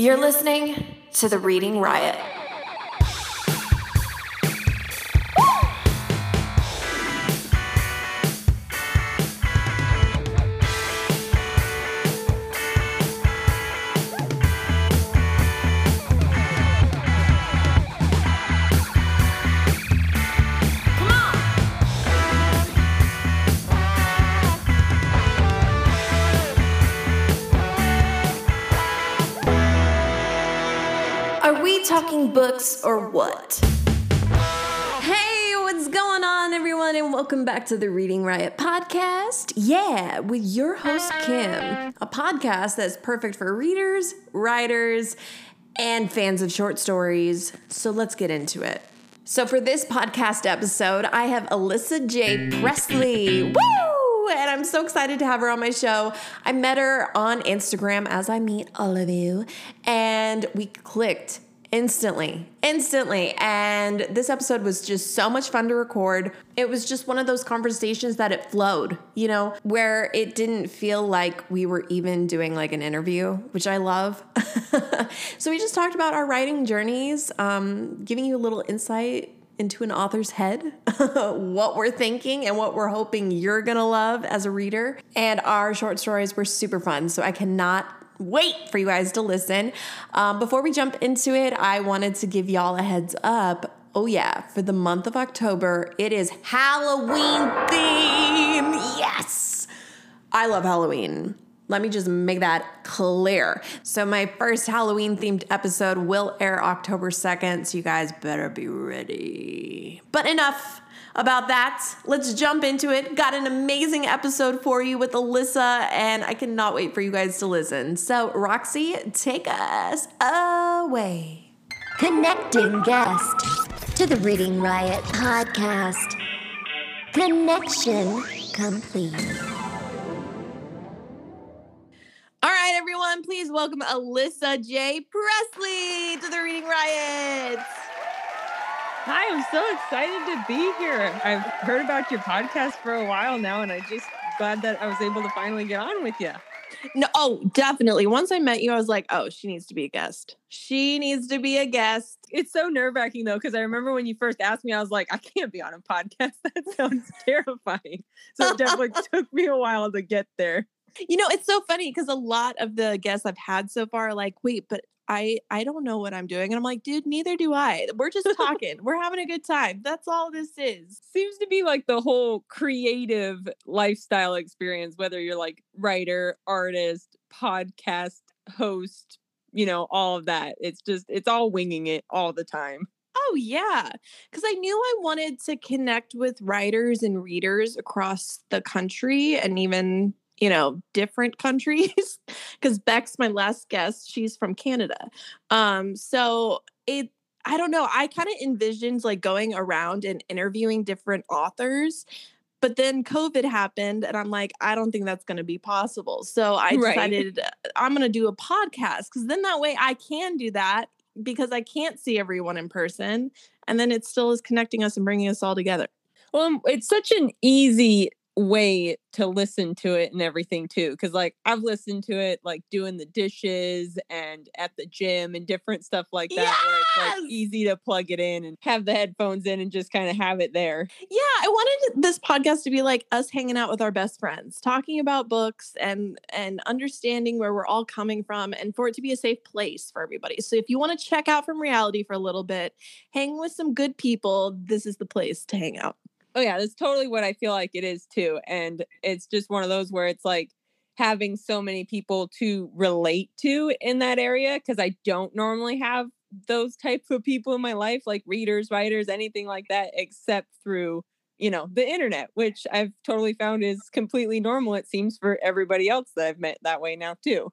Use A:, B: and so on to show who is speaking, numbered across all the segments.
A: You're listening to The Reading Riot. What? Hey, what's going on, everyone, and welcome back to the Reading Riot podcast. Yeah, with your host, Kim, a podcast that's perfect for readers, writers, and fans of short stories. So let's get into it. So, for this podcast episode, I have Alyssa J. Pressley. Woo! And I'm so excited to have her on my show. I met her on Instagram as I meet all of you, and we clicked instantly, instantly. And this episode was just so much fun to record. It was just one of those conversations that it flowed, you know, where it didn't feel like we were even doing like an interview, which I love. so we just talked about our writing journeys, um, giving you a little insight into an author's head, what we're thinking and what we're hoping you're gonna love as a reader. And our short stories were super fun. So I cannot wait for you guys to listen. Um, before we jump into it, I wanted to give y'all a heads up. Oh, yeah, for the month of October, it is Halloween theme. Yes, I love Halloween. Let me just make that clear. So, my first Halloween themed episode will air October 2nd, so you guys better be ready. But enough about that. Let's jump into it. Got an amazing episode for you with Alyssa, and I cannot wait for you guys to listen. So, Roxy, take us away.
B: Connecting guest to the Reading Riot podcast. Connection complete.
A: All right, everyone, please welcome Alyssa J. Pressley to the Reading Riot.
C: Hi, I'm so excited to be here. I've heard about your podcast for a while now, and I just glad that I was able to finally get on with you.
A: No, oh, definitely. Once I met you, I was like, oh, she needs to be a guest. She needs to be a guest.
C: It's so nerve wracking though, because I remember when you first asked me, I was like, I can't be on a podcast. That sounds terrifying. So it definitely took me a while to get there.
A: You know, it's so funny because a lot of the guests I've had so far are like, wait, but I I don't know what I'm doing. And I'm like, dude, neither do I. We're just talking. We're having a good time. That's all this is.
C: Seems to be like the whole creative lifestyle experience, whether you're like writer, artist, podcast host, you know, all of that. It's just, it's all winging it all the time.
A: Oh yeah. Cause I knew I wanted to connect with writers and readers across the country and even you know different countries because beck's my last guest she's from canada. Um so it i don't know i kind of envisioned like going around and interviewing different authors but then covid happened and i'm like i don't think that's going to be possible. So i decided uh, i'm going to do a podcast because then that way i can do that because i can't see everyone in person and then it still is connecting us and bringing us all together.
C: Well, it's such an easy way to listen to it and everything too because like i've listened to it like doing the dishes and at the gym and different stuff like that where it's
A: Yes!
C: like easy to plug it in and have the headphones in and just kind of have it there
A: Yeah, I wanted this podcast to be like us hanging out with our best friends, talking about books and and understanding where we're all coming from and for it to be a safe place for everybody. So if you want to check out from reality for a little bit, hang with some good people, this is the place to hang out.
C: Oh yeah that's totally what i feel like it is too and it's just one of those where it's like having so many people to relate to in that area because i don't normally have those types of people in my life like readers writers anything like that except through you know the internet which i've totally found is completely normal it seems for everybody else that i've met that way now too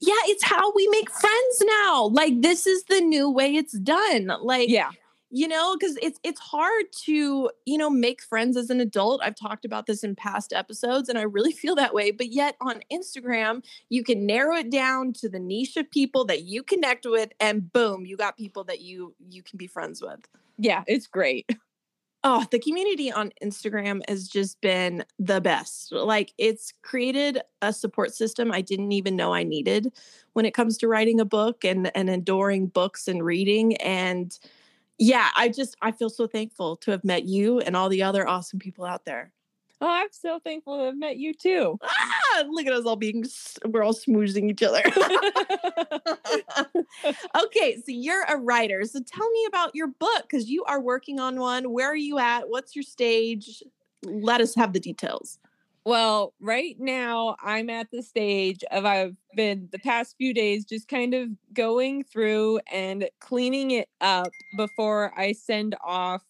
A: Yeah, it's how we make friends now. Like this is the new way it's done. Like
C: yeah
A: you know because it's it's hard to you know make friends as an adult. I've talked about this in past episodes and i really feel that way but yet on instagram you can narrow it down to the niche of people that you connect with and boom you got people that you you can be friends with.
C: Yeah it's great.
D: Oh, the community on Instagram has just been the best. Like it's created a support system I didn't even know I needed when it comes to writing a book and and adoring books and reading and yeah, I just I feel so thankful to have met you and all the other awesome people out there.
C: Oh, I'm so thankful to have met you too.
D: Ah, look at us all being we're all smoozing each other. okay, so you're a writer. So tell me about your book because you are working on one. Where are you at? What's your stage? Let us have the details.
C: Well, right now I'm at the stage of I've been the past few days just kind of going through and cleaning it up before I send off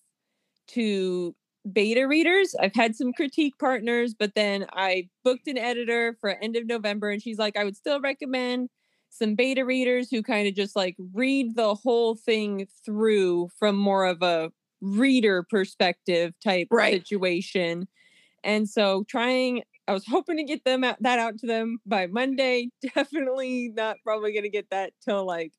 C: to beta readers. I've had some critique partners, but then I booked an editor for end of November and she's like I would still recommend some beta readers who kind of just like read the whole thing through from more of a reader perspective type
D: Right.
C: situation. And so trying I was hoping to get them out, that out to them by Monday. Definitely not probably going to get that till like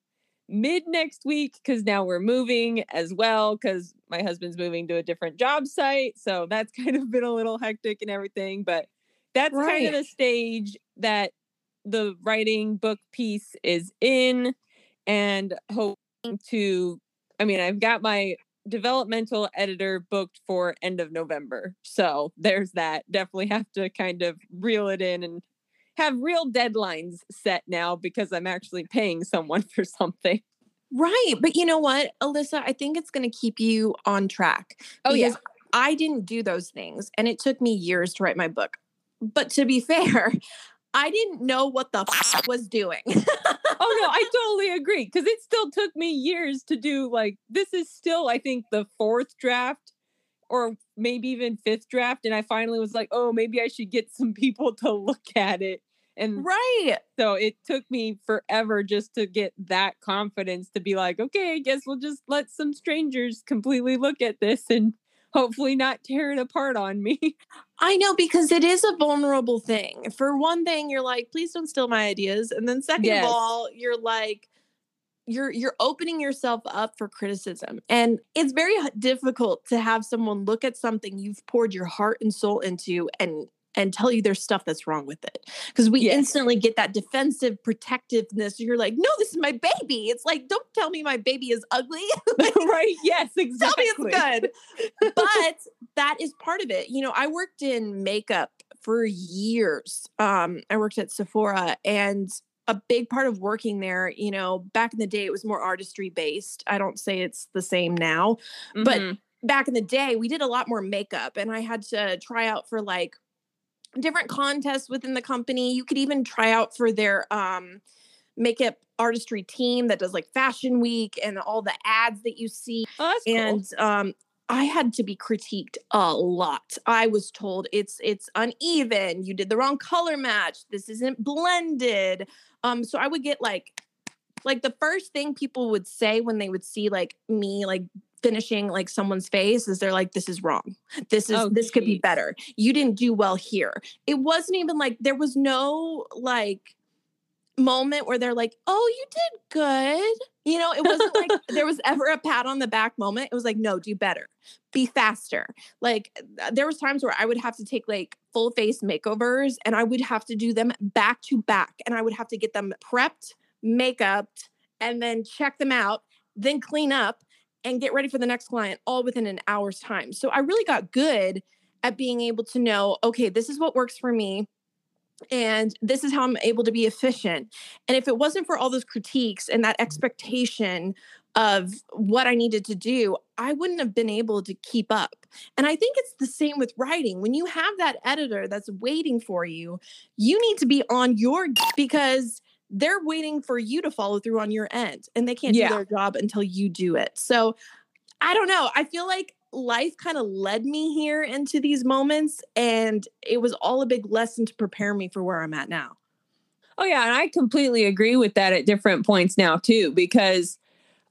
C: mid next week cuz now we're moving as well cuz my husband's moving to a different job site. So that's kind of been a little hectic and everything, but that's kind of the stage that the writing book piece is in and hoping to I mean, I've got my developmental editor booked for end of November. So there's that. Definitely have to kind of reel it in and have real deadlines set now because I'm actually paying someone for something.
D: Right. But you know what, Alyssa, I think it's going to keep you on track.
C: Oh, yeah.
D: I didn't do those things and it took me years to write my book. But to be fair, I didn't know what the f- was doing.
C: oh no, I totally agree because it still took me years to do. Like this is still, I think, the fourth draft or maybe even fifth draft, and I finally was like, oh, maybe I should get some people to look at it. And
D: right.
C: so it took me forever just to get that confidence to be like, okay, I guess we'll just let some strangers completely look at this and hopefully not tear it apart on me.
D: I know because it is a vulnerable thing. For one thing, you're like, please don't steal my ideas. And then second
C: Yes.
D: of all, you're like, you're you're opening yourself up for criticism. And it's very difficult to have someone look at something you've poured your heart and soul into and and tell you there's stuff that's wrong with it. Because we
C: Yes.
D: instantly get that defensive protectiveness. You're like, no, this is my baby. It's like, don't tell me my baby is ugly.
C: right? Yes, exactly tell
D: me it's good. but that is part of it. You know, I worked in makeup for years. Um, I worked at Sephora and a big part of working there, you know, back in the day it was more artistry based. I don't say it's the same now, but
C: Mhm.
D: back in the day we did a lot more makeup and I had to try out for like different contests within the company. You could even try out for their um makeup artistry team that does like fashion week and all the ads that you see
C: oh, that's cool.
D: and um I had to be critiqued a lot. I was told it's it's uneven. You did the wrong color match. This isn't blended. Um, so I would get like, like the first thing people would say when they would see like me like finishing like someone's face is they're like, "This is wrong. This is
C: Oh,
D: this could be better. You didn't do well here." It wasn't even like there was no like moment where they're like, "Oh, you did good." You know, it wasn't like there was ever a pat on the back moment. It was like, "No, do better. Be faster." Like uh, there was times where I would have to take like full face makeovers and I would have to do them back to back and I would have to get them prepped, make-upped, and then check them out, then clean up and get ready for the next client all within an hour's time. So I really got good at being able to know, okay, this is what works for me and this is how I'm able to be efficient. And if it wasn't for all those critiques and that expectation of what I needed to do, I wouldn't have been able to keep up. And I think it's the same with writing. When you have that editor that's waiting for you, you need to be on your because they're waiting for you to follow through on your end and they can't
C: Yeah.
D: do their job until you do it. So I don't know. I feel like life kind of led me here into these moments and it was all a big lesson to prepare me for where I'm at now.
C: Oh yeah, and I completely agree with that at different points now too because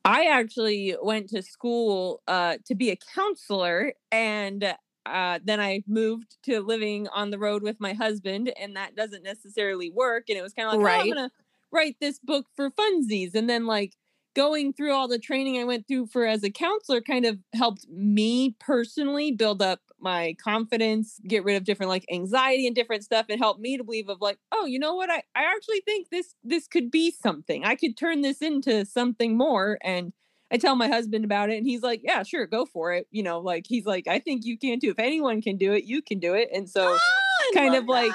C: I actually went to school uh, to be a counselor and uh, then I moved to living on the road with my husband and that doesn't necessarily work and it was kind of like oh, I'm going to write this book for funsies and then like going through all the training I went through for as a counselor kind of helped me personally build up my confidence, get rid of different like anxiety and different stuff and help me to believe of like, oh, you know what? I, I actually think this this could be something. I could turn this into something more. And I tell my husband about it and he's like, yeah, sure, go for it. You know, like he's like, I think you can too. If anyone can do it, you can do it. And so
D: ah, I
C: kind of like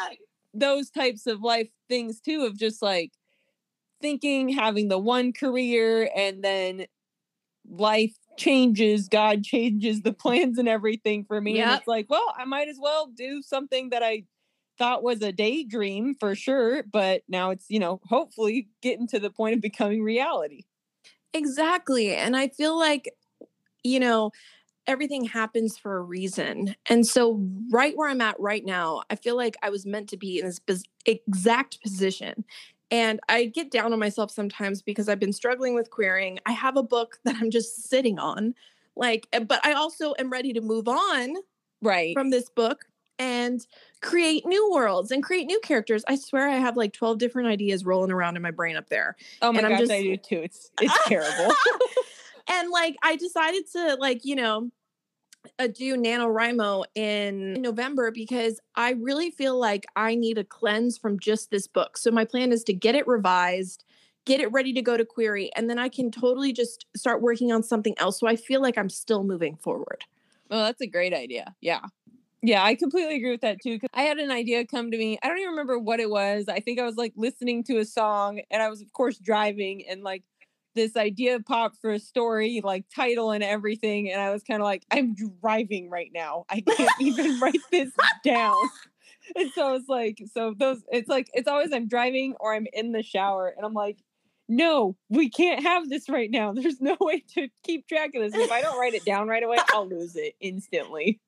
C: those types of life things too of just like thinking having the one career and then life changes god changes the plans and everything for me and it's like well i might as well do something that i thought was a daydream for sure but now it's you know hopefully getting to the point of becoming reality
D: Exactly. And I feel like, you know, everything happens for a reason. And so, right where I'm at right now, I feel like I was meant to be in this exact position. And I get down on myself sometimes because I've been struggling with querying. I have a book that I'm just sitting on, like, eh, but I also am ready to move on
C: right
D: from this book and create new worlds and create new characters. I swear I have like 12 different ideas rolling around in my brain up there.
C: oh my
D: and I'm
C: gosh
D: just-
C: i do too it's it's terrible
D: and like I decided to like, you know, uh, do NaNoWriMo in November because I really feel like I need a cleanse from just this book. So my plan is to get it revised, get it ready to go to query, and then I can totally just start working on something else. So I feel like I'm still moving forward.
C: Oh, that's a great idea. Yeah. Yeah, I completely agree with that too. Cause I had an idea come to me. I don't even remember what it was. I think I was like listening to a song and I was, of course, driving and like this idea popped for a story, like title and everything. And I was kind of like, I'm driving right now. I can't even write this down. And so I was like, so those, it's like, it's always I'm driving or I'm in the shower and I'm like, no, we can't have this right now. There's no way to keep track of this. If I don't write it down right away, I'll lose it instantly.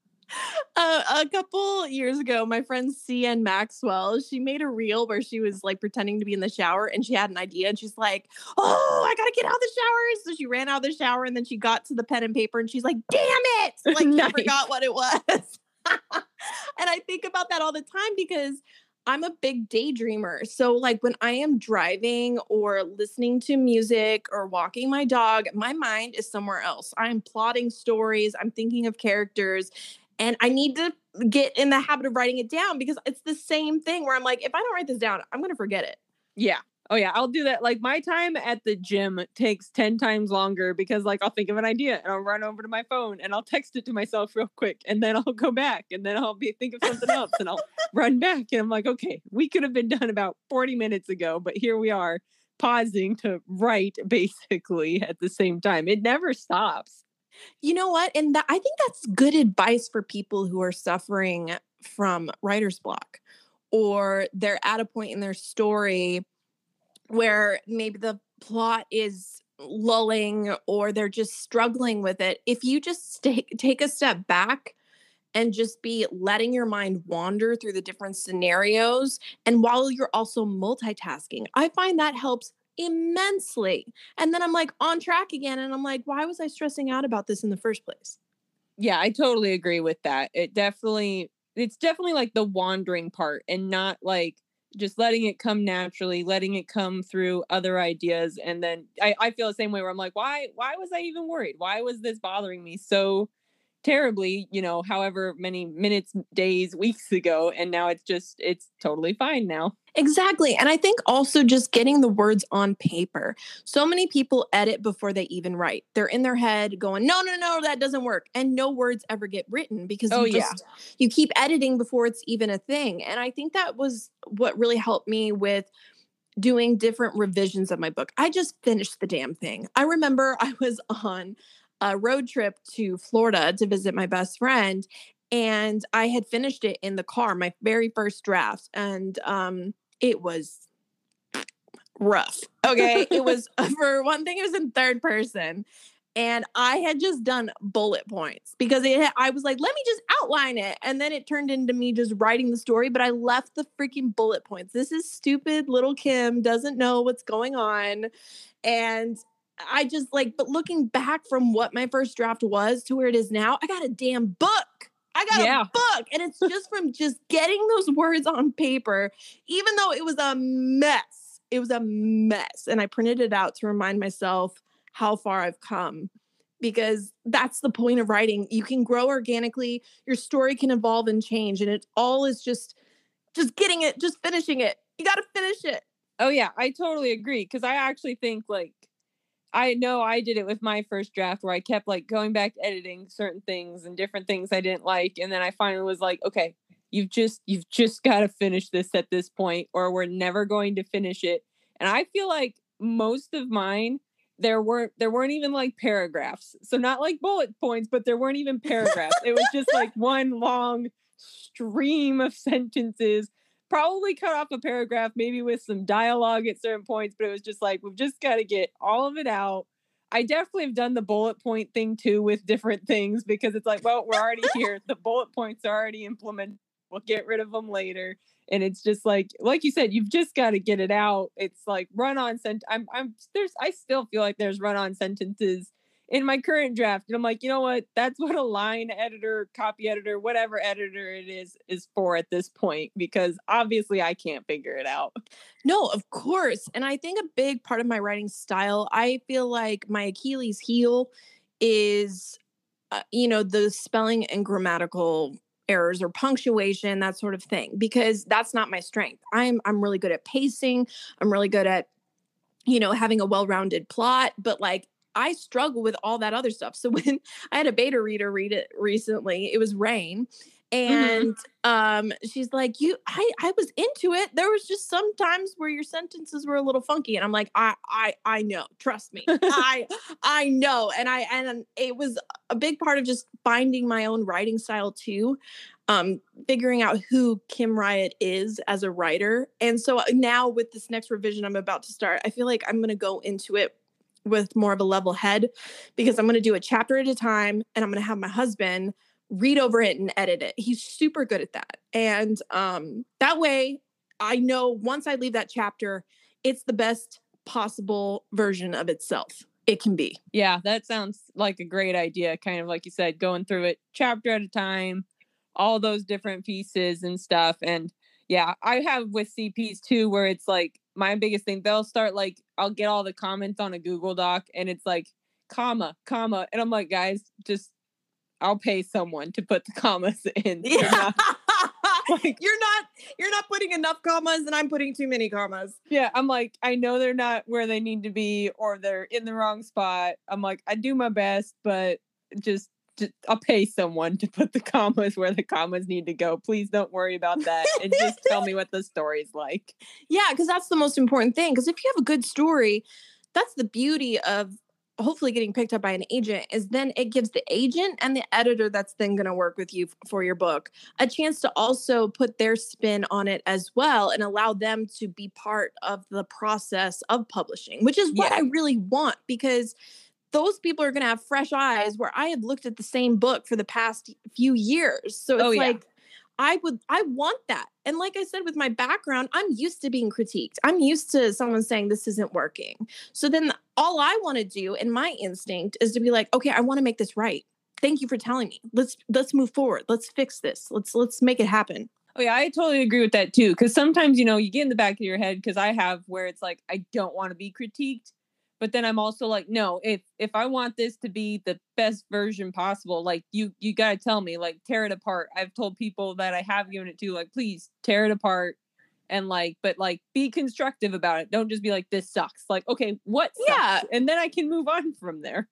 D: Uh, a couple years ago, my friend CN Maxwell, she made a reel where she was like pretending to be in the shower and she had an idea and she's like, Oh, I gotta get out of the shower. So she ran out of the shower and then she got to the pen and paper and she's like, Damn it! Like
C: Nice.
D: she forgot what it was. and I think about that all the time because I'm a big daydreamer. So, like, when I am driving or listening to music or walking my dog, my mind is somewhere else. I'm plotting stories, I'm thinking of characters, and I need to get in the habit of writing it down because it's the same thing where I'm like, if I don't write this down, I'm going to forget it.
C: Yeah. Oh yeah, I'll do that. Like my time at the gym takes 10 times longer because like I'll think of an idea and I'll run over to my phone and I'll text it to myself real quick and then I'll go back and then I'll be think of something else and I'll run back and I'm like, okay, we could have been done about 40 minutes ago, but here we are pausing to write basically at the same time. It never stops.
D: You know what? And that I think that's good advice for people who are suffering from writer's block or they're at a point in their story where maybe the plot is lulling or they're just struggling with it. If you just take take a step back and just be letting your mind wander through the different scenarios and while you're also multitasking, I find that helps immensely. And then I'm like on track again and I'm like, why was I stressing out about this in the first place?
C: Yeah, I totally agree with that. It definitely it's definitely like the wandering part and not like just letting it come naturally, letting it come through other ideas. And then I, I feel the same way where I'm like, why why was I even worried? Why was this bothering me so terribly, you know, however many minutes, days, weeks ago. And now it's just it's totally fine now.
D: Exactly. And I think also just getting the words on paper. So many people edit before they even write. They're in their head going, no, no, no, that doesn't work. And no words ever get written because
C: Oh,
D: you
C: yeah.
D: just you keep editing before it's even a thing. And I think that was what really helped me with doing different revisions of my book. I just finished the damn thing. I remember I was on a road trip to Florida to visit my best friend and I had finished it in the car, my very first draft and um it was rough. Okay, it was for one thing it was in third person and I had just done bullet points because it I was like, let me just outline it. And then it turned into me just writing the story, but I left the freaking bullet points. This is stupid. Little Kim doesn't know what's going on. And I just like, but looking back from what my first draft was to where it is now, I got a damn book. I got
C: Yeah.
D: a book. And it's just from just getting those words on paper, even though it was a mess. It was a mess. And I printed it out to remind myself how far I've come because that's the point of writing. You can grow organically, your story can evolve and change and it all is just just getting it, just finishing it. You got to finish it.
C: Oh yeah, I totally agree because I actually think like I know I did it with my first draft where I kept like going back editing certain things and different things I didn't like and then I finally was like, okay, you've just you've just got to finish this at this point or we're never going to finish it. And I feel like most of mine there weren't there weren't even like paragraphs. So not like bullet points, but there weren't even paragraphs. it was just like one long stream of sentences probably cut off a paragraph, maybe with some dialogue at certain points, but it was just like, we've just got to get all of it out. I definitely have done the bullet point thing too with different things because it's like, well, we're already here. The bullet points are already implemented. We'll get rid of them later. And it's just like, like you said, you've just got to get it out. It's like run on sent. I'm, I'm, there's, I still feel like there's run on sentences in my current draft. And I'm like, you know what? That's what a line editor, copy editor, whatever editor it is, is for at this point, because obviously I can't figure it out.
D: No, of course. And I think a big part of my writing style, I feel like my Achilles heel is, uh, you know, the spelling and grammatical errors or punctuation that sort of thing because that's not my strength i'm i'm really good at pacing i'm really good at you know having a well-rounded plot but like I struggle with all that other stuff. So when I had a beta reader read it recently, it was Rain. Mm-hmm. And um, she's like, You I I was into it. There was just some times where your sentences were a little funky. And I'm like, I I I know, trust me. I I know. And I and it was a big part of just finding my own writing style too. Um, figuring out who Kim Riot is as a writer. And so uh, now with this next revision I'm about to start, I feel like I'm gonna go into it with more of a level head because I'm going to do a chapter at a time and I'm going to have my husband read over it and edit it. He's super good at that. And um, that way, I know once I leave that chapter, it's the best possible version of itself it can be.
C: Yeah, that sounds like a great idea. Kind of like you said, going through it chapter at a time, all those different pieces and stuff. And yeah, I have with CPs too, where it's like my biggest thing, they'll start like, I'll get all the comments on a Google Doc and it's like, comma, comma. And I'm like, guys, just, I'll pay someone to put the commas in.
D: Yeah. Not, like, you're not, you're not putting enough commas and I'm putting too many commas.
C: Yeah. I'm like, I know they're not where they need to be or they're in the wrong spot. I'm like, I do my best, but just I'll pay someone to put the commas where the commas need to go. Please don't worry about that and just tell me what the story's like.
D: Yeah, because that's the most important thing. Because if you have a good story, that's the beauty of hopefully getting picked up by an agent is then it gives the agent and the editor that's then going to work with you for your book a chance to also put their spin on it as well and allow them to be part of the process of publishing which is what yeah. i really want because those people are going to have fresh eyes where I have looked at the same book for the past few years. So oh, it's oh, yeah. like, I would, I want that. And like I said, with my background, I'm used to being critiqued. I'm used to someone saying this isn't working. So then all I want to do and my instinct is to be like, okay, I want to make this right. Thank you for telling me. Let's let's move forward. Let's fix this. Let's let's make it happen.
C: Oh yeah, I totally agree with that too. Because sometimes you know you get in the back of your head. Because I have where it's like I don't want to be critiqued, but then i'm also like no if if i want this to be the best version possible like you you got to tell me like tear it apart. I've told people that i have given it to like please tear it apart and like but like be constructive about it. Don't just be like this sucks. Like okay what sucks? yeah and then i can move on from there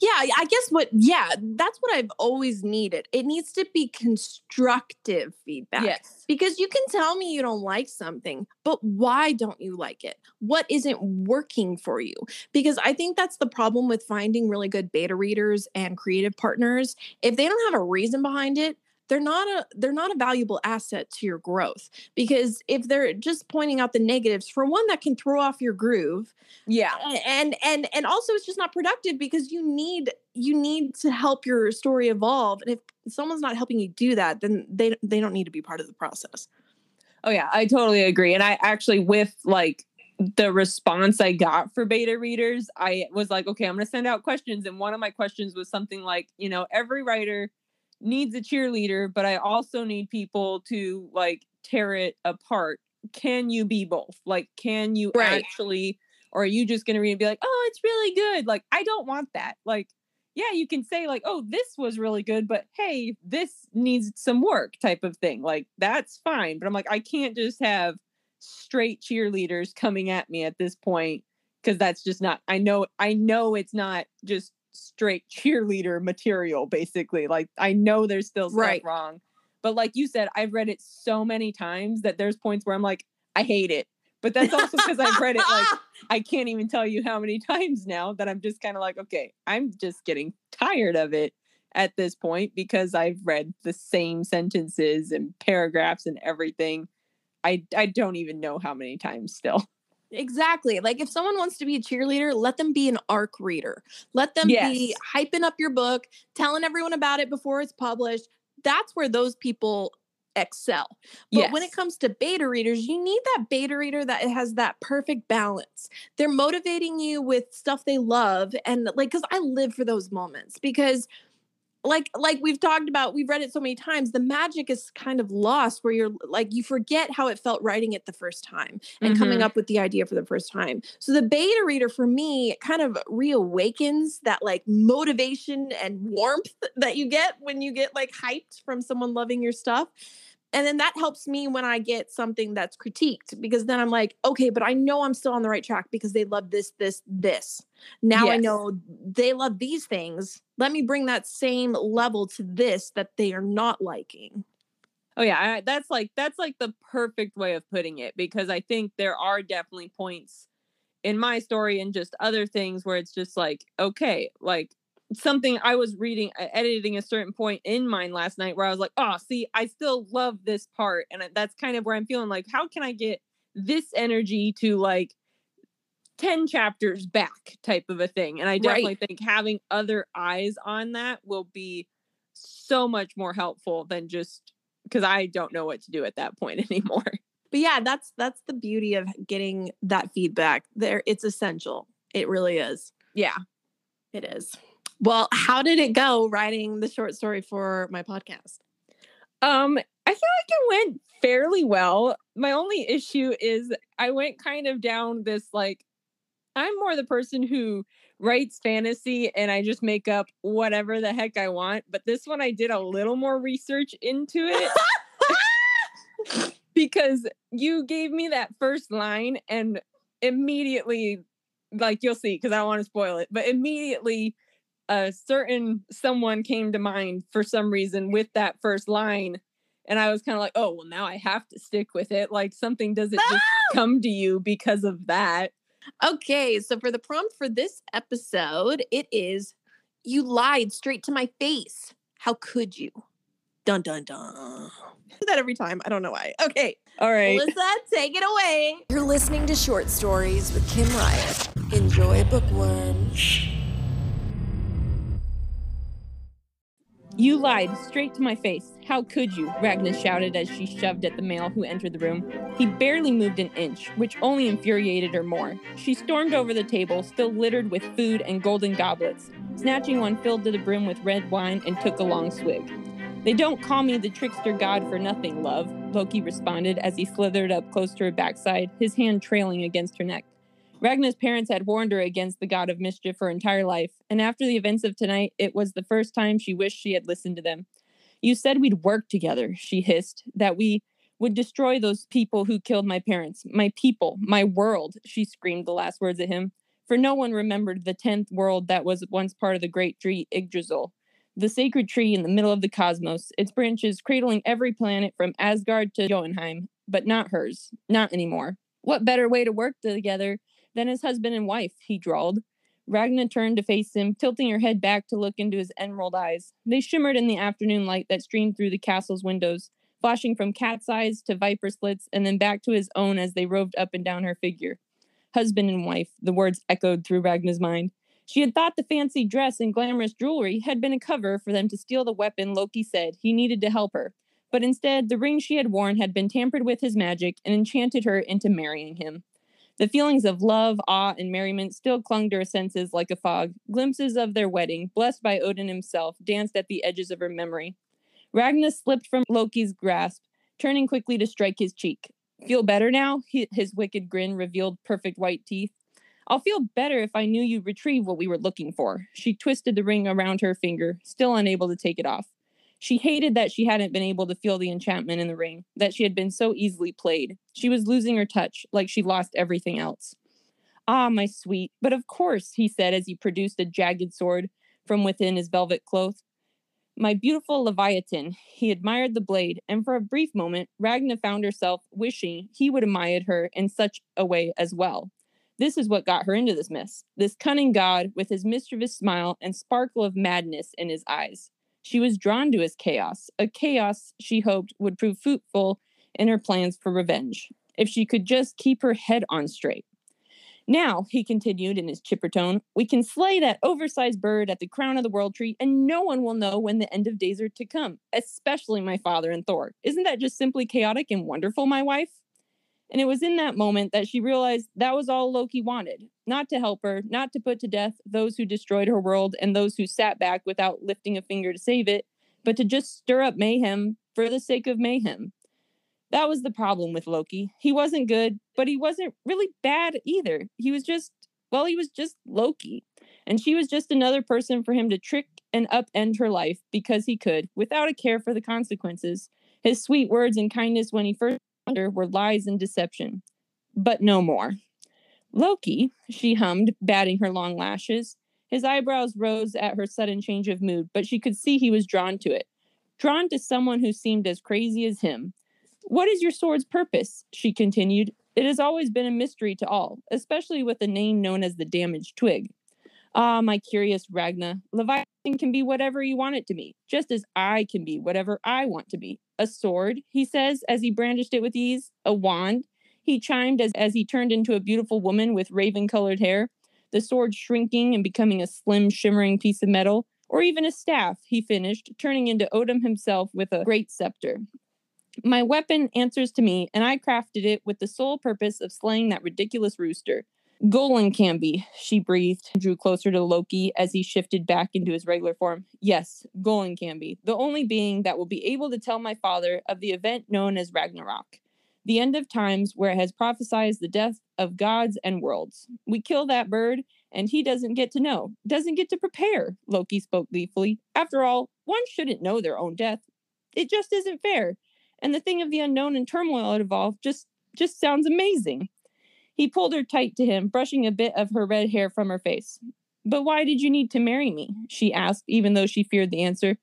D: yeah, I guess what, yeah, that's what I've always needed. It needs to be constructive feedback. Yes. Because you can tell me you don't like something, but why don't you like it? What isn't working for you? Because I think that's the problem with finding really good beta readers and creative partners. If they don't have a reason behind it, they're not a they're not a valuable asset to your growth because if they're just pointing out the negatives for one that can throw off your groove
C: yeah
D: and and and also it's just not productive because you need you need to help your story evolve and if someone's not helping you do that then they they don't need to be part of the process
C: oh yeah i totally agree and i actually with like the response I got for beta readers, I was like, okay, I'm going to send out questions. And one of my questions was something like, you know, every writer needs a cheerleader, but I also need people to like tear it apart. Can you be both? Like, can you right. actually Or are you just going to read and be like, oh, it's really good? Like, I don't want that. Like, yeah, you can say, like, oh, this was really good, but hey, this needs some work type of thing. Like, that's fine. But I'm like, I can't just have straight cheerleaders coming at me at this point because that's just not, I know, I know it's not just straight cheerleader material, basically. Like, I know there's still stuff
D: Right.
C: wrong. But like you said, I've read it so many times that there's points where I'm like, I hate it. But that's also because I've read it like I can't even tell you how many times now that I'm just kind of like, okay, I'm just getting tired of it at this point because I've read the same sentences and paragraphs and everything. I I don't even know how many times still.
D: Exactly. Like if someone wants to be a cheerleader, let them be an arc reader. Let them be hyping up your book, telling everyone about it before it's published. That's where those people excel. But when it comes to beta readers, you need that beta reader that has that perfect balance. They're motivating you with stuff they love and like cuz I live for those moments because like like we've talked about we've read it so many times the magic is kind of lost where you're like you forget how it felt writing it the first time and coming
C: Mhm.
D: up with the idea for the first time so the beta reader for me kind of reawakens that like motivation and warmth that you get when you get like hyped from someone loving your stuff and then that helps me when I get something that's critiqued because then I'm like, okay, but I know I'm still on the right track because they love this, this, this. Now I know they love these things. Let me bring that same level to this that they are not liking.
C: Oh yeah, I, that's like that's like the perfect way of putting it because I think there are definitely points in my story and just other things where it's just like okay, like something I was reading uh, editing a certain point in mine last night where I was like, "Oh, see, I still love this part." And that's kind of where I'm feeling like how can I get this energy to like 10 chapters back type of a thing. And I definitely think having other eyes on that will be so much more helpful than just because I don't know what to do at that point anymore.
D: But yeah, that's that's the beauty of getting that feedback. There it's essential. It really is.
C: Yeah.
D: It is. Well, how did it go writing the short story for my podcast?
C: Um, I feel like it went fairly well. My only issue is I went kind of down this like I'm more the person who writes fantasy and I just make up whatever the heck I want. But this one I did a little more research into it. because you gave me that first line and immediately like you'll see because I don't want to spoil it, but immediately a certain someone came to mind for some reason with that first line. And I was kind of like, oh, well, now I have to stick with it. Like something doesn't just come to you because of that.
D: Okay, so for the prompt for this episode, it is you lied straight to my face. How could you? Dun dun dun. Do that every time. I don't know why. Okay,
C: All right.
D: Melissa, take it away.
A: You're listening to Short Stories with Kim Riot. Enjoy Bookworm.
C: You lied straight to my face. How could you? Ragna shouted as she shoved at the male who entered the room. He barely moved an inch, which only infuriated her more. She stormed over the table, still littered with food and golden goblets, snatching one filled to the brim with red wine and took a long swig. They don't call me the trickster god for nothing, love, Loki responded as he slithered up close to her backside, his hand trailing against her neck. Ragna's parents had warned her against the god of mischief her entire life, and after the events of tonight, it was the first time she wished she had listened to them. You said we'd work together, she hissed, that we would destroy those people who killed my parents, my people, my world, she screamed the last words at him. For no one remembered the tenth world that was once part of the great tree Yggdrasil, the sacred tree in the middle of the cosmos, its branches cradling every planet from Asgard to Jotunheim, but not hers, not anymore. What better way to work together than his husband and wife, he drawled. Ragna turned to face him, tilting her head back to look into his emerald eyes. They shimmered in the afternoon light that streamed through the castle's windows, flashing from cat's eyes to viper slits and then back to his own as they roved up and down her figure. Husband and wife, the words echoed through Ragna's mind. She had thought the fancy dress and glamorous jewelry had been a cover for them to steal the weapon Loki said he needed to help her. But instead, the ring she had worn had been tampered with his magic and enchanted her into marrying him. The feelings of love, awe, and merriment still clung to her senses like a fog. Glimpses of their wedding, blessed by Odin himself, danced at the edges of her memory. Ragna slipped from Loki's grasp, turning quickly to strike his cheek. Feel better now? His wicked grin revealed perfect white teeth. I'll feel better if I knew you'd retrieve what we were looking for. She twisted the ring around her finger, still unable to take it off. She hated that she hadn't been able to feel the enchantment in the ring, that she had been so easily played. She was losing her touch, like she lost everything else. Ah, my sweet, but of course, he said as he produced a jagged sword from within his velvet cloth. My beautiful Laevateinn. He admired the blade, and for a brief moment, Ragna found herself wishing he would admire her in such a way as well. This is what got her into this mess. This cunning god with his mischievous smile and sparkle of madness in his eyes. She was drawn to his chaos, a chaos she hoped would prove fruitful in her plans for revenge, if she could just keep her head on straight. Now, he continued in his chipper tone, we can slay that oversized bird at the crown of the world tree, and no one will know when the end of days are to come, especially my father and Thor. Isn't that just simply chaotic and wonderful, my wife? And it was in that moment that she realized that was all Loki wanted not to help her, not to put to death those who destroyed her world and those who sat back without lifting a finger to save it, but to just stir up mayhem for the sake of mayhem. That was the problem with Loki. He wasn't good, but he wasn't really bad either. He was just, well, he was just Loki. And she was just another person for him to trick and upend her life because he could, without a care for the consequences. His sweet words and kindness when he first found her were lies and deception, but no more. Loki, she hummed, batting her long lashes. His eyebrows rose at her sudden change of mood, but she could see he was drawn to it. Drawn to someone who seemed as crazy as him. What is your sword's purpose? She continued. It has always been a mystery to all, especially with a name known as the damaged twig. Ah, my curious Ragna, Laevateinn can be whatever you want it to be, just as I can be whatever I want to be. A sword, he says as he brandished it with ease, a wand. He chimed as, as he turned into a beautiful woman with raven colored hair, the sword shrinking and becoming a slim, shimmering piece of metal, or even a staff, he finished, turning into Odin himself with a great scepter. My weapon answers to me, and I crafted it with the sole purpose of slaying that ridiculous rooster. Gullinkambi, she breathed, drew closer to Loki as he shifted back into his regular form. Yes, Gullinkambi, the only being that will be able to tell my father of the event known as Ragnarok, the end of times where it has prophesied the death of gods and worlds. We kill that bird, and he doesn't get to know, doesn't get to prepare, Loki spoke gleefully. After all, one shouldn't know their own death. It just isn't fair and the thing of the unknown and turmoil it involved just just sounds amazing. He pulled her tight to him, brushing a bit of her red hair from her face. But why did you need to marry me? she asked, even though she feared the answer.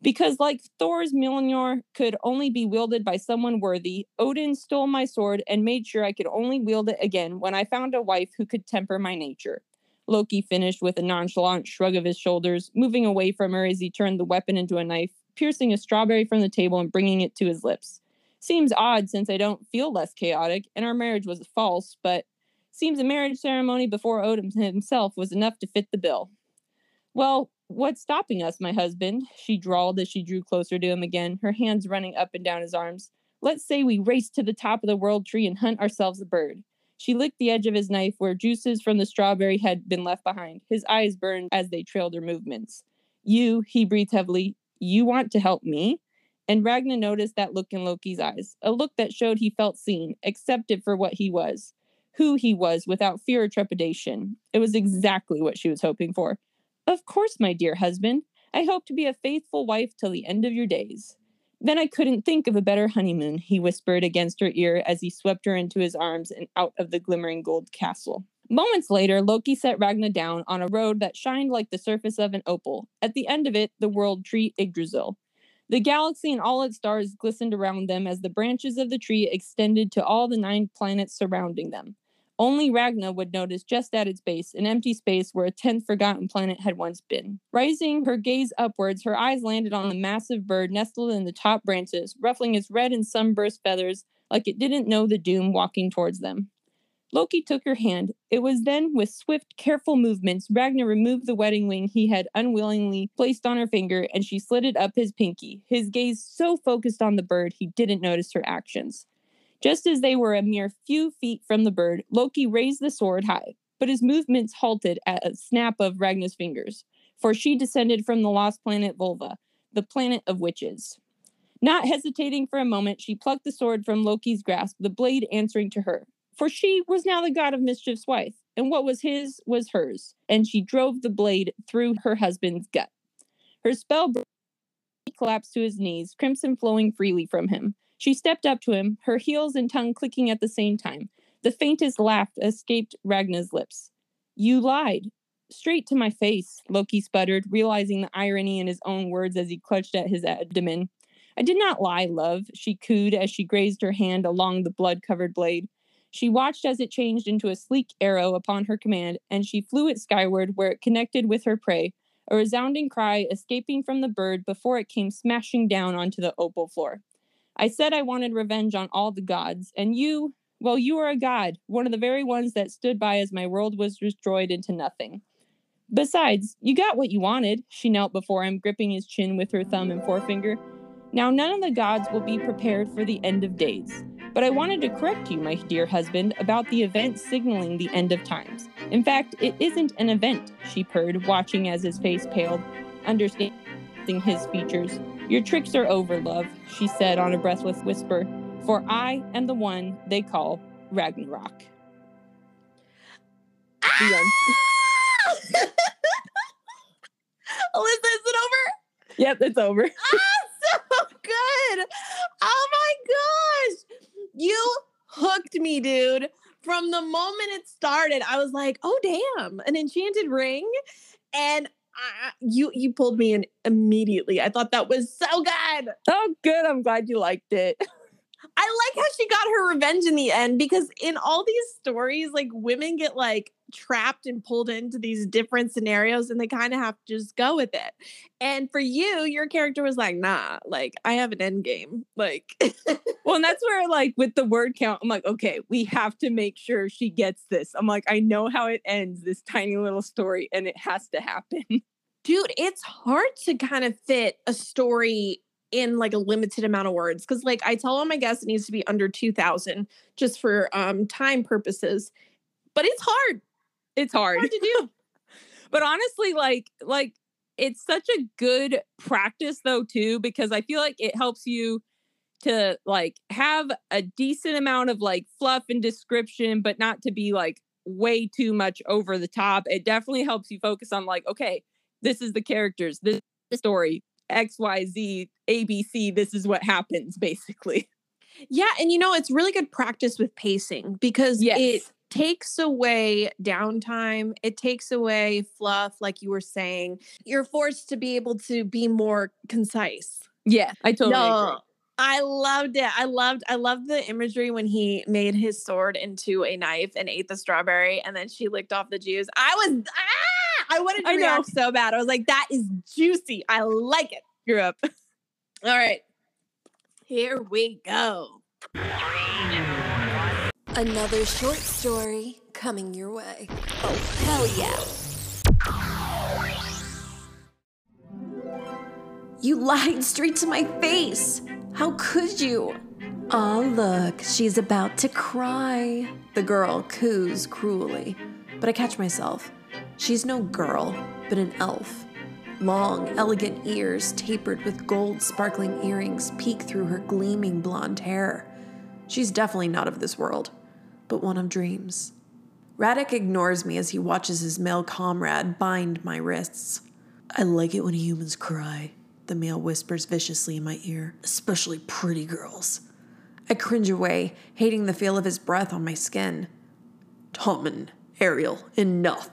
C: Because, like Thor's Mjolnir could only be wielded by someone worthy, Odin stole my sword and made sure I could only wield it again when I found a wife who could temper my nature. Loki finished with a nonchalant shrug of his shoulders, moving away from her as he turned the weapon into a knife piercing a strawberry from the table and bringing it to his lips. Seems odd since I don't feel less chaotic, and our marriage was false, but seems a marriage ceremony before Odin himself was enough to fit the bill. Well, what's stopping us, my husband? She drawled as she drew closer to him again, her hands running up and down his arms. Let's say we race to the top of the world tree and hunt ourselves a bird. She licked the edge of his knife where juices from the strawberry had been left behind. His eyes burned as they trailed her movements. You, he breathed heavily, you want to help me? And Ragna noticed that look in Loki's eyes, a look that showed he felt seen, accepted for what he was, who he was without fear or trepidation. It was exactly what she was hoping for. Of course, my dear husband. I hope to be a faithful wife till the end of your days. Then I couldn't think of a better honeymoon, he whispered against her ear as he swept her into his arms and out of the glimmering gold castle. Moments later, Loki set Ragna down on a road that shined like the surface of an opal. At the end of it, the world tree Yggdrasil. The galaxy and all its stars glistened around them as the branches of the tree extended to all the nine planets surrounding them. Only Ragna would notice just at its base an empty space where a tenth forgotten planet had once been. Rising her gaze upwards, her eyes landed on the massive bird nestled in the top branches, ruffling its red and sunburst feathers like it didn't know the doom walking towards them. Loki took her hand. It was then, with swift, careful movements, Ragna removed the wedding ring he had unwillingly placed on her finger, and she slid it up his pinky, his gaze so focused on the bird he didn't notice her actions. Just as they were a mere few feet from the bird, Loki raised the sword high, but his movements halted at a snap of Ragna's fingers, for she descended from the lost planet Volva, the planet of witches. Not hesitating for a moment, she plucked the sword from Loki's grasp, the blade answering to her for she was now the god of mischief's wife, and what was his was hers, and she drove the blade through her husband's gut. Her spell broke. Collapsed to his knees, crimson flowing freely from him. She stepped up to him, her heels and tongue clicking at the same time. The faintest laugh escaped Ragna's lips. You lied. Straight to my face, Loki sputtered, realizing the irony in his own words as he clutched at his abdomen. I did not lie, love, she cooed as she grazed her hand along the blood covered blade. She watched as it changed into a sleek arrow upon her command, and she flew it skyward where it connected with her prey, a resounding cry escaping from the bird before it came smashing down onto the opal floor. I said I wanted revenge on all the gods, and you, well, you are a god, one of the very ones that stood by as my world was destroyed into nothing. Besides, you got what you wanted. She knelt before him, gripping his chin with her thumb and forefinger. Now, none of the gods will be prepared for the end of days. But I wanted to correct you, my dear husband, about the event signaling the end of times. In fact, it isn't an event, she purred, watching as his face paled, his features. Your tricks are over, love, she said on a breathless whisper, for I am the one they call Ragnarok. End.
D: Alyssa, is it over?
C: Yep, it's over.
D: Ah, so good. Oh my gosh. You hooked me, dude. From the moment it started, I was like, oh damn, an enchanted ring. And You you pulled me in immediately. I thought that was so good.
C: Oh, good. I'm glad you liked it.
D: I like how she got her revenge in the end because in all these stories, like women get like trapped and pulled into these different scenarios and they kind of have to just go with it. And for you, your character was like, nah, like I have an end game. Like,
C: Well, and that's where, like, with the word count, I'm like, okay, we have to make sure she gets this. I'm like, I know how it ends, this tiny little story, and it has to happen.
D: dude, it's hard to kind of fit a story in like a limited amount of words because like I tell all my guests it needs to be under 2000 just for um time purposes. But it's hard.
C: It's hard.
D: Hard to do.
C: but honestly, like, like it's such a good practice though, too, because I feel like it helps you to like have a decent amount of like fluff and description, but not to be like way too much over the top. It definitely helps you focus on like, okay, this is the characters, this is the story, X, Y, Z, A, B, C. This is what happens, basically.
D: Yeah, and you know, it's really good practice with pacing because
C: Yes.
D: it takes away downtime. It takes away fluff, like you were saying. You're forced to be able to be more concise.
C: Yeah, I totally agree.
D: I loved it. I loved I loved the imagery when he made his sword into a knife and ate the strawberry and then she licked off the juice. I was ah! I wanted to
C: I know.
D: react so bad. I was like, that is juicy. I like it.
C: You're up.
D: All right. Here we go.
A: Another short story coming your way. Oh, hell yeah. You lied straight to my face. How could you? Oh, look, she's about to cry. The girl coos cruelly, but I catch myself. She's no girl, but an elf. Long, elegant ears, tapered with gold sparkling earrings, peek through her gleaming blonde hair. She's definitely not of this world, but one of dreams. Radek ignores me as he watches his male comrade bind my wrists. I like it when humans cry, the male whispers viciously in my ear, especially pretty girls. I cringe away, hating the feel of his breath on my skin. Tommen, Ariel, enough.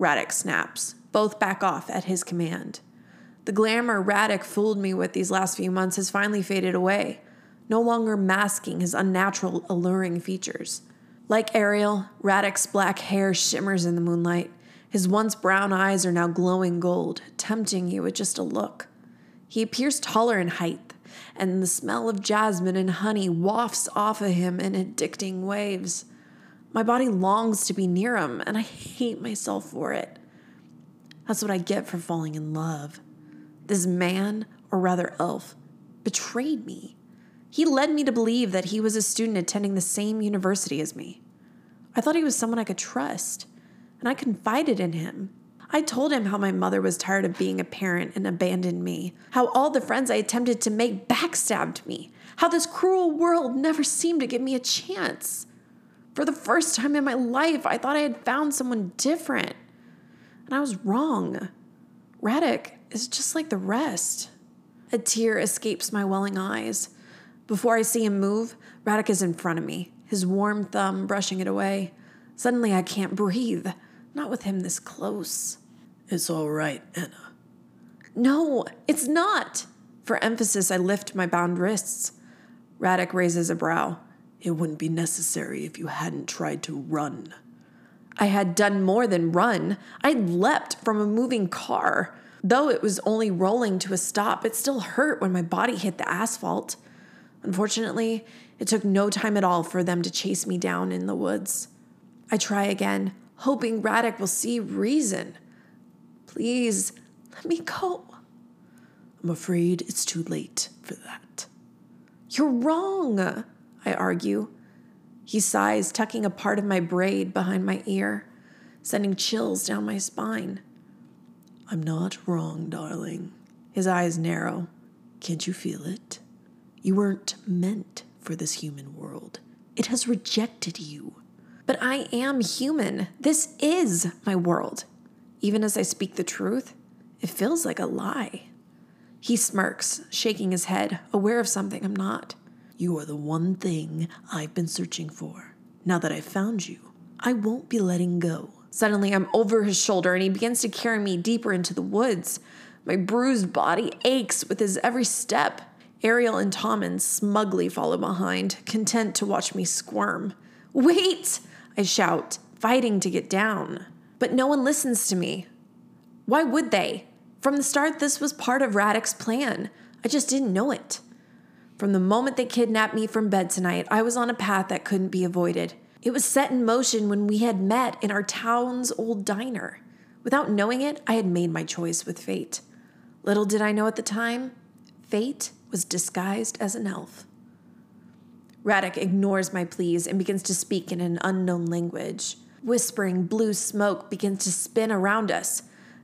A: Radek snaps. Both back off at his command. The glamour Radek fooled me with these last few months has finally faded away, no longer masking his unnatural, alluring features. Like Ariel, Radek's black hair shimmers in the moonlight. His once brown eyes are now glowing gold, tempting you with just a look. He appears taller in height, and the smell of jasmine and honey wafts off of him in addicting waves. My body longs to be near him, and I hate myself for it. That's what I get for falling in love. This man, or rather elf, betrayed me. He led me to believe that he was a student attending the same university as me. I thought he was someone I could trust, and I confided in him. I told him how my mother was tired of being a parent and abandoned me, how all the friends I attempted to make backstabbed me, how this cruel world never seemed to give me a chance. For the first time in my life, I thought I had found someone different. And I was wrong. Radek is just like the rest. A tear escapes my welling eyes. Before I see him move, Radek is in front of me, his warm thumb brushing it away. Suddenly, I can't breathe, not with him this close.
E: It's all right, Anna.
A: No, it's not. For emphasis, I lift my bound wrists. Radek raises a brow.
E: It wouldn't be necessary if you hadn't tried to run.
A: I had done more than run. I'd leapt from a moving car. Though it was only rolling to a stop, it still hurt when my body hit the asphalt. Unfortunately, it took no time at all for them to chase me down in the woods. I try again, hoping Radek will see reason. Please, let me go.
E: I'm afraid it's too late for that.
A: You're wrong, I argue. He sighs, tucking a part of my braid behind my ear, sending chills down my spine.
E: I'm not wrong, darling.
A: His eyes narrow.
E: Can't you feel it? You weren't meant for this human world. It has rejected you.
A: But I am human. This is my world. Even as I speak the truth, it feels like a lie. He smirks, shaking his head, aware of something I'm not.
E: You are the one thing I've been searching for. Now that I've found you, I won't be letting go.
A: Suddenly, I'm over his shoulder and he begins to carry me deeper into the woods. My bruised body aches with his every step. Ariel and Tommen smugly follow behind, content to watch me squirm. Wait! I shout, fighting to get down. But no one listens to me. Why would they? From the start, this was part of Radek's plan. I just didn't know it. From the moment they kidnapped me from bed tonight, I was on a path that couldn't be avoided. It was set in motion when we had met in our town's old diner. Without knowing it, I had made my choice with fate. Little did I know at the time, fate was disguised as an elf. Radek ignores my pleas and begins to speak in an unknown language. Whispering blue smoke begins to spin around us.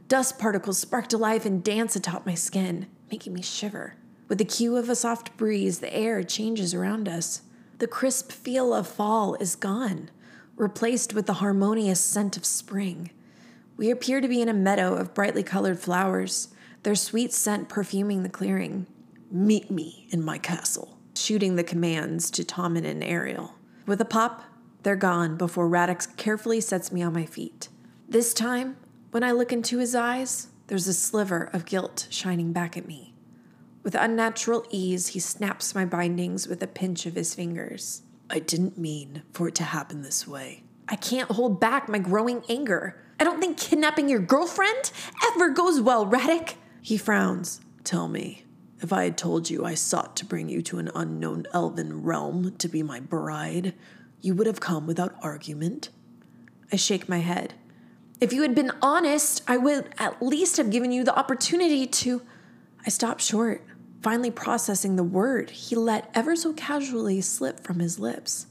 A: Dust particles spark to life and dance atop my skin, making me shiver. With the cue of a soft breeze, the air changes around us. The crisp feel of fall is gone, replaced with the harmonious scent of spring. We appear to be in a meadow of brightly colored flowers, their sweet scent perfuming the clearing.
E: Meet me in my castle,
A: shooting the commands to Tommen and Ariel. With a pop, they're gone before Radek carefully sets me on my feet. This time, when I look into his eyes, there's a sliver of guilt shining back at me. With unnatural ease, he snaps my bindings with a pinch of his fingers.
E: I didn't mean for it to happen this way.
A: I can't hold back my growing anger. I don't think kidnapping your girlfriend ever goes well, Radek.
E: He frowns. Tell me, if I had told you I sought to bring you to an unknown elven realm to be my bride, you would have come without argument?
A: I shake my head. If you had been honest, I would at least have given you the opportunity to. I stop short finally processing the word he let ever so casually slip from his lips.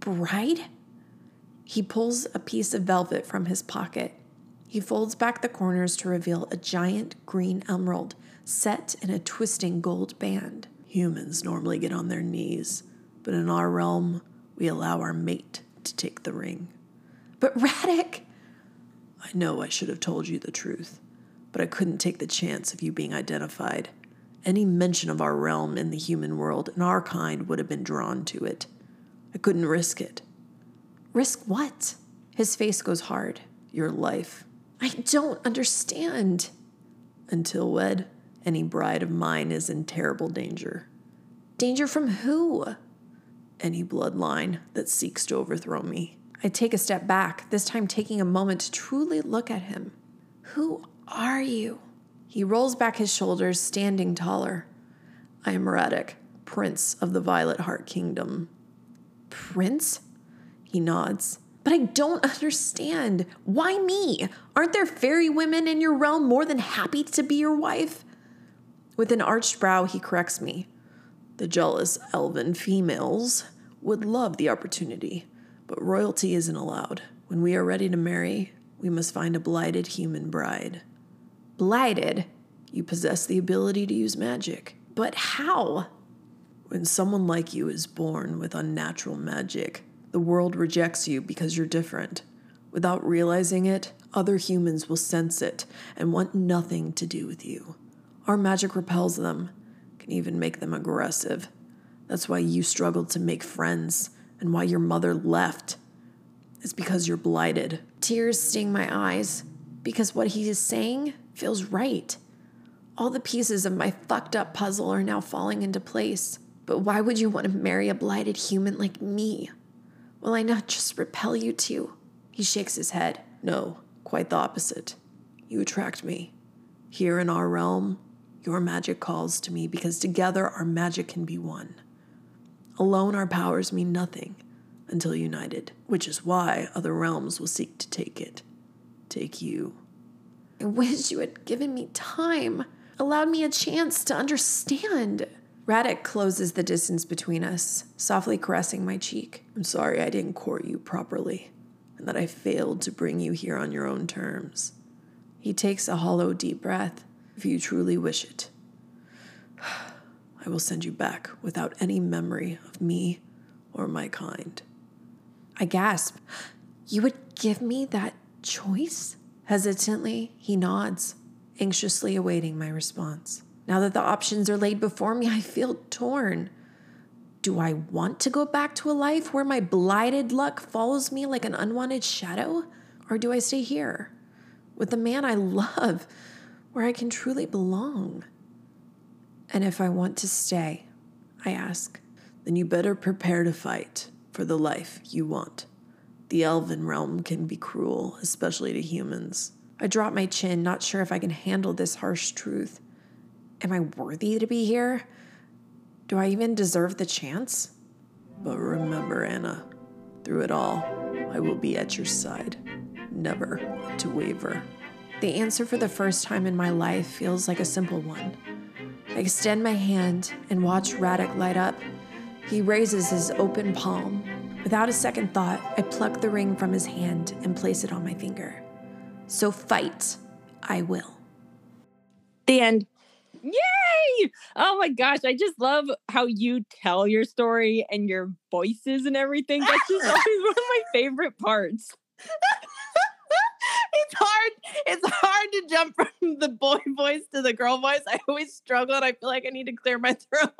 A: Bride? He pulls a piece of velvet from his pocket. He folds back the corners to reveal a giant green emerald set in a twisting gold band.
E: Humans normally get on their knees, but in our realm, we allow our mate to take the ring.
A: But Radek!
E: I know I should have told you the truth, but I couldn't take the chance of you being identified. Any mention of our realm in the human world and our kind would have been drawn to it. I couldn't risk it.
A: Risk what? His face goes hard.
E: Your life.
A: I don't understand.
E: Until wed, any bride of mine is in terrible danger.
A: Danger from who?
E: Any bloodline that seeks to overthrow me.
A: I take a step back, this time taking a moment to truly look at him. Who are you? He rolls back his shoulders, standing taller.
E: I am Radek, Prince of the Violet Heart Kingdom.
A: Prince?
E: He nods.
A: But I don't understand. Why me? Aren't there fairy women in your realm more than happy to be your wife? With an arched brow, he corrects me.
E: The jealous elven females would love the opportunity, but royalty isn't allowed. When we are ready to marry, we must find a blighted human bride
A: blighted.
E: You possess the ability to use magic.
A: But how?
E: When someone like you is born with unnatural magic, The world rejects you because you're different. Without realizing it, other humans will sense it and want nothing to do with you. Our magic repels them, can even make them aggressive. That's why you struggled to make friends and why your mother left. It's because you're blighted.
A: Tears sting my eyes because what he is saying feels right. All the pieces of my fucked up puzzle are now falling into place. But why would you want to marry a blighted human like me? Will I not just repel you two? He shakes his head.
E: No, quite the opposite. You attract me. Here in our realm, your magic calls to me because together our magic can be one. Alone, our powers mean nothing until united, which is why other realms will seek to take it. Take you.
A: I wish you had given me time, allowed me a chance to understand. Radek closes the distance between us, softly caressing my cheek.
E: I'm sorry I didn't court you properly, and that I failed to bring you here on your own terms. He takes a hollow, deep breath. If you truly wish it, I will send you back without any memory of me or my kind.
A: I gasp. You would give me that choice? Hesitantly, he nods, anxiously awaiting my response. Now that the options are laid before me, I feel torn. Do I want to go back to a life where my blighted luck follows me like an unwanted shadow? Or do I stay here with the man I love where I can truly belong? And if I want to stay, I ask,
E: then you better prepare to fight for the life you want. The elven realm can be cruel, especially to humans.
A: I drop my chin, not sure if I can handle this harsh truth. Am I worthy to be here? Do I even deserve the chance?
E: But remember, Anna, through it all, I will be at your side, never to waver.
A: The answer for the first time in my life feels like a simple one. I extend my hand and watch Radek light up. He raises his open palm. Without a second thought, I pluck the ring from his hand and place it on my finger. So fight, I will.
D: The end.
C: Yay! Oh my gosh, I just love how you tell your story and your voices and everything. That's just always one of my favorite parts.
D: it's hard. It's hard to jump from the boy voice to the girl voice. I always struggle and I feel like I need to clear my throat.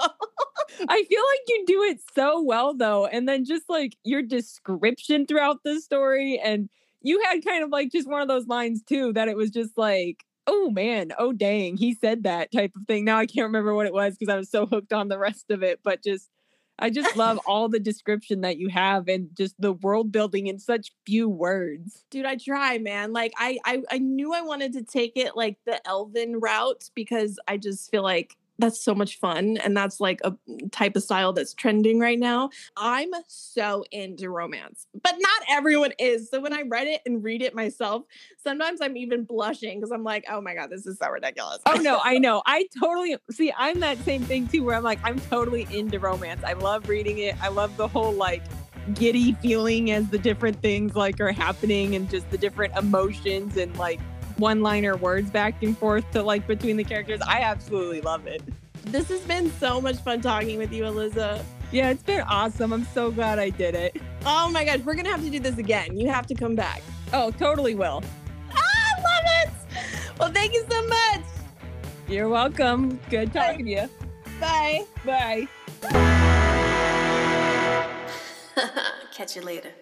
C: I feel like you do it so well though. And then just like your description throughout the story and you had kind of like just one of those lines too that it was just like oh man, oh dang, he said that type of thing. Now I can't remember what it was because I was so hooked on the rest of it, but just I just love all the description that you have and just the world building in such few words.
D: Dude, I try, man. Like I I, I knew I wanted to take it like the Elven route because I just feel like that's so much fun and that's like a mm, type of style that's trending right now. I'm so into romance but not everyone is so when i read it and read it myself sometimes i'm even blushing because i'm like oh my god this is so ridiculous.
C: Oh no i know i totally see i'm that same thing too where i'm like i'm totally into romance i love reading it i love the whole like giddy feeling as the different things like are happening and just the different emotions and like one liner words back and forth to like between the characters. I absolutely love it.
D: This has been so much fun talking with you, Alyssa.
C: Yeah, it's been awesome. I'm so glad I did it.
D: Oh my gosh, we're gonna have to do this again. You have to come back.
C: Oh, totally will.
D: Ah, I love it. Well, thank you so much.
C: You're welcome. Good talking Bye. to you.
D: Bye.
C: Bye.
A: Catch you later.